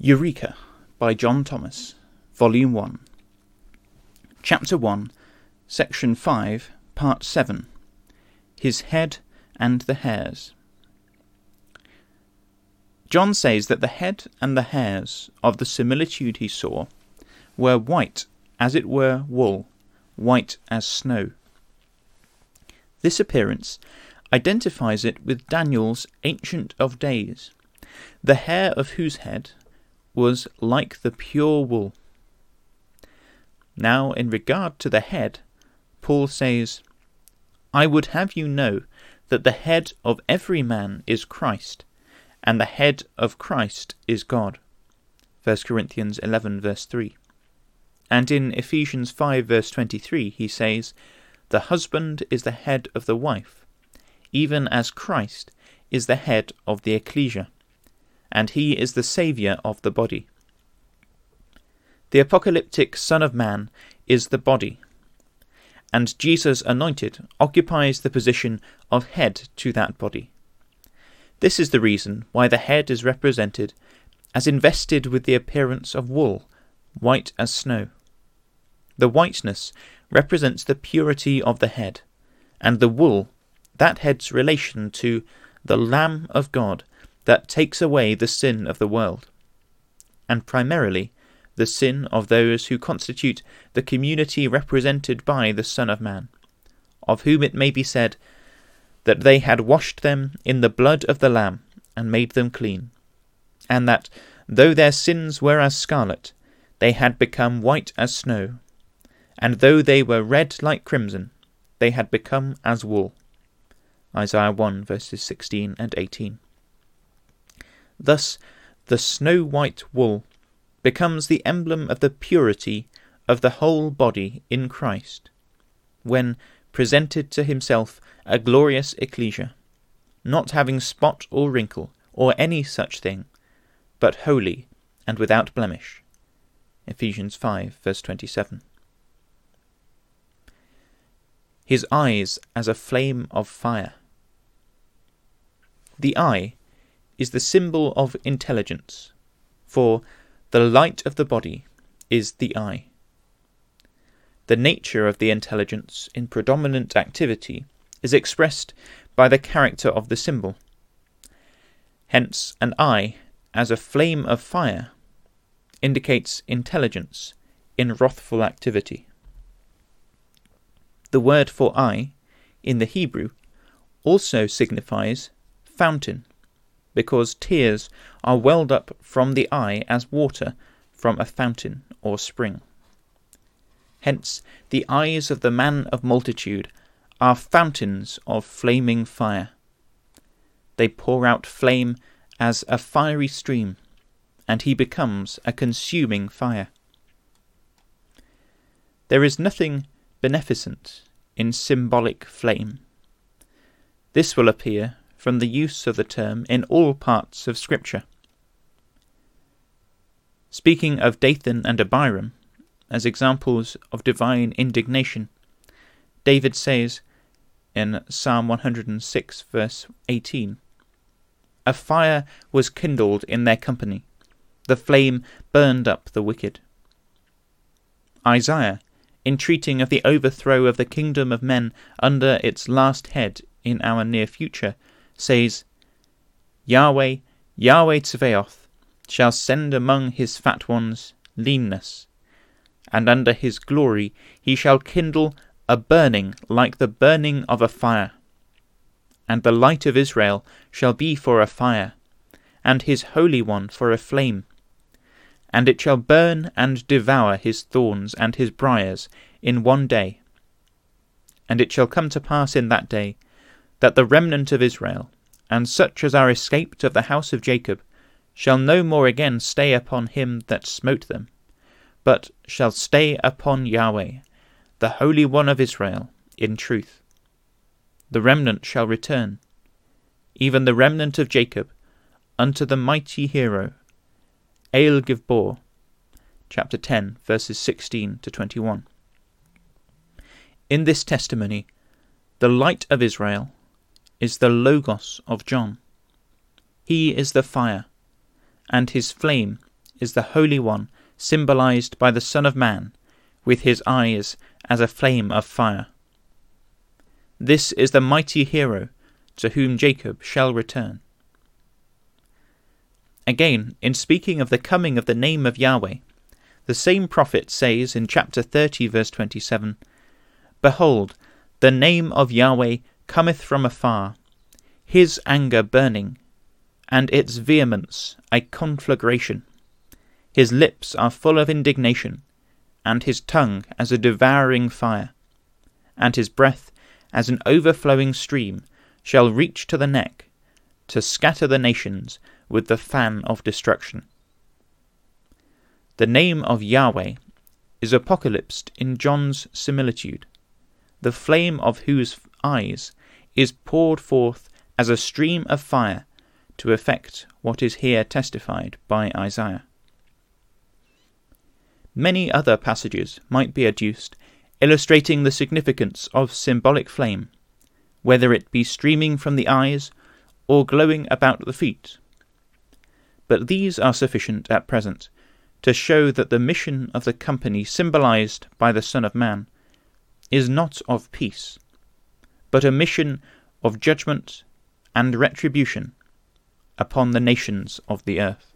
Eureka by John Thomas, Volume 1, Chapter 1, Section 5, Part 7 His Head and the Hairs. John says that the head and the hairs of the similitude he saw were white, as it were wool, white as snow. This appearance identifies it with Daniel's Ancient of Days, the hair of whose head was like the pure wool. Now, in regard to the head, Paul says, I would have you know that the head of every man is Christ, and the head of Christ is God. 1 Corinthians 11, verse 3. And in Ephesians 5, verse 23, he says, The husband is the head of the wife, even as Christ is the head of the ecclesia and he is the Saviour of the body. The apocalyptic Son of Man is the body, and Jesus anointed occupies the position of head to that body. This is the reason why the head is represented as invested with the appearance of wool, white as snow. The whiteness represents the purity of the head, and the wool, that head's relation to the Lamb of God that takes away the sin of the world, and primarily the sin of those who constitute the community represented by the Son of Man, of whom it may be said that they had washed them in the blood of the Lamb and made them clean, and that, though their sins were as scarlet, they had become white as snow, and though they were red like crimson, they had become as wool. Isaiah 1 verses 16 and 18. Thus, the snow white wool becomes the emblem of the purity of the whole body in Christ, when presented to himself a glorious ecclesia, not having spot or wrinkle, or any such thing, but holy and without blemish. Ephesians 5, verse 27. His eyes as a flame of fire. The eye is the symbol of intelligence, for the light of the body is the eye. The nature of the intelligence in predominant activity is expressed by the character of the symbol. Hence, an eye, as a flame of fire, indicates intelligence in wrathful activity. The word for eye, in the Hebrew, also signifies fountain because tears are welled up from the eye as water from a fountain or spring. Hence, the eyes of the man of multitude are fountains of flaming fire. They pour out flame as a fiery stream, and he becomes a consuming fire. There is nothing beneficent in symbolic flame. This will appear from the use of the term in all parts of Scripture. Speaking of Dathan and Abiram as examples of divine indignation, David says in Psalm 106, verse 18, A fire was kindled in their company, the flame burned up the wicked. Isaiah, entreating of the overthrow of the kingdom of men under its last head in our near future, says, Yahweh, Yahweh Tsevaoth, shall send among his fat ones leanness, and under his glory he shall kindle a burning like the burning of a fire. And the light of Israel shall be for a fire, and his Holy One for a flame. And it shall burn and devour his thorns and his briers in one day. And it shall come to pass in that day that the remnant of Israel, and such as are escaped of the house of Jacob, shall no more again stay upon him that smote them, but shall stay upon Yahweh, the Holy One of Israel, in truth. The remnant shall return, even the remnant of Jacob, unto the mighty hero, El Givbor, chapter 10, verses 16 to 21. In this testimony, the light of Israel is the Logos of John. He is the fire, and his flame is the Holy One, symbolized by the Son of Man, with his eyes as a flame of fire. This is the mighty hero to whom Jacob shall return. Again, in speaking of the coming of the name of Yahweh, the same prophet says in chapter 30, verse 27 Behold, the name of Yahweh cometh from afar, his anger burning, and its vehemence a conflagration. His lips are full of indignation, and his tongue as a devouring fire, and his breath as an overflowing stream shall reach to the neck, to scatter the nations with the fan of destruction. The name of Yahweh is apocalypsed in John's similitude, the flame of whose eyes is poured forth as a stream of fire to effect what is here testified by Isaiah. Many other passages might be adduced illustrating the significance of symbolic flame, whether it be streaming from the eyes or glowing about the feet. But these are sufficient at present to show that the mission of the company symbolized by the Son of Man is not of peace, but a mission of judgment and retribution upon the nations of the earth.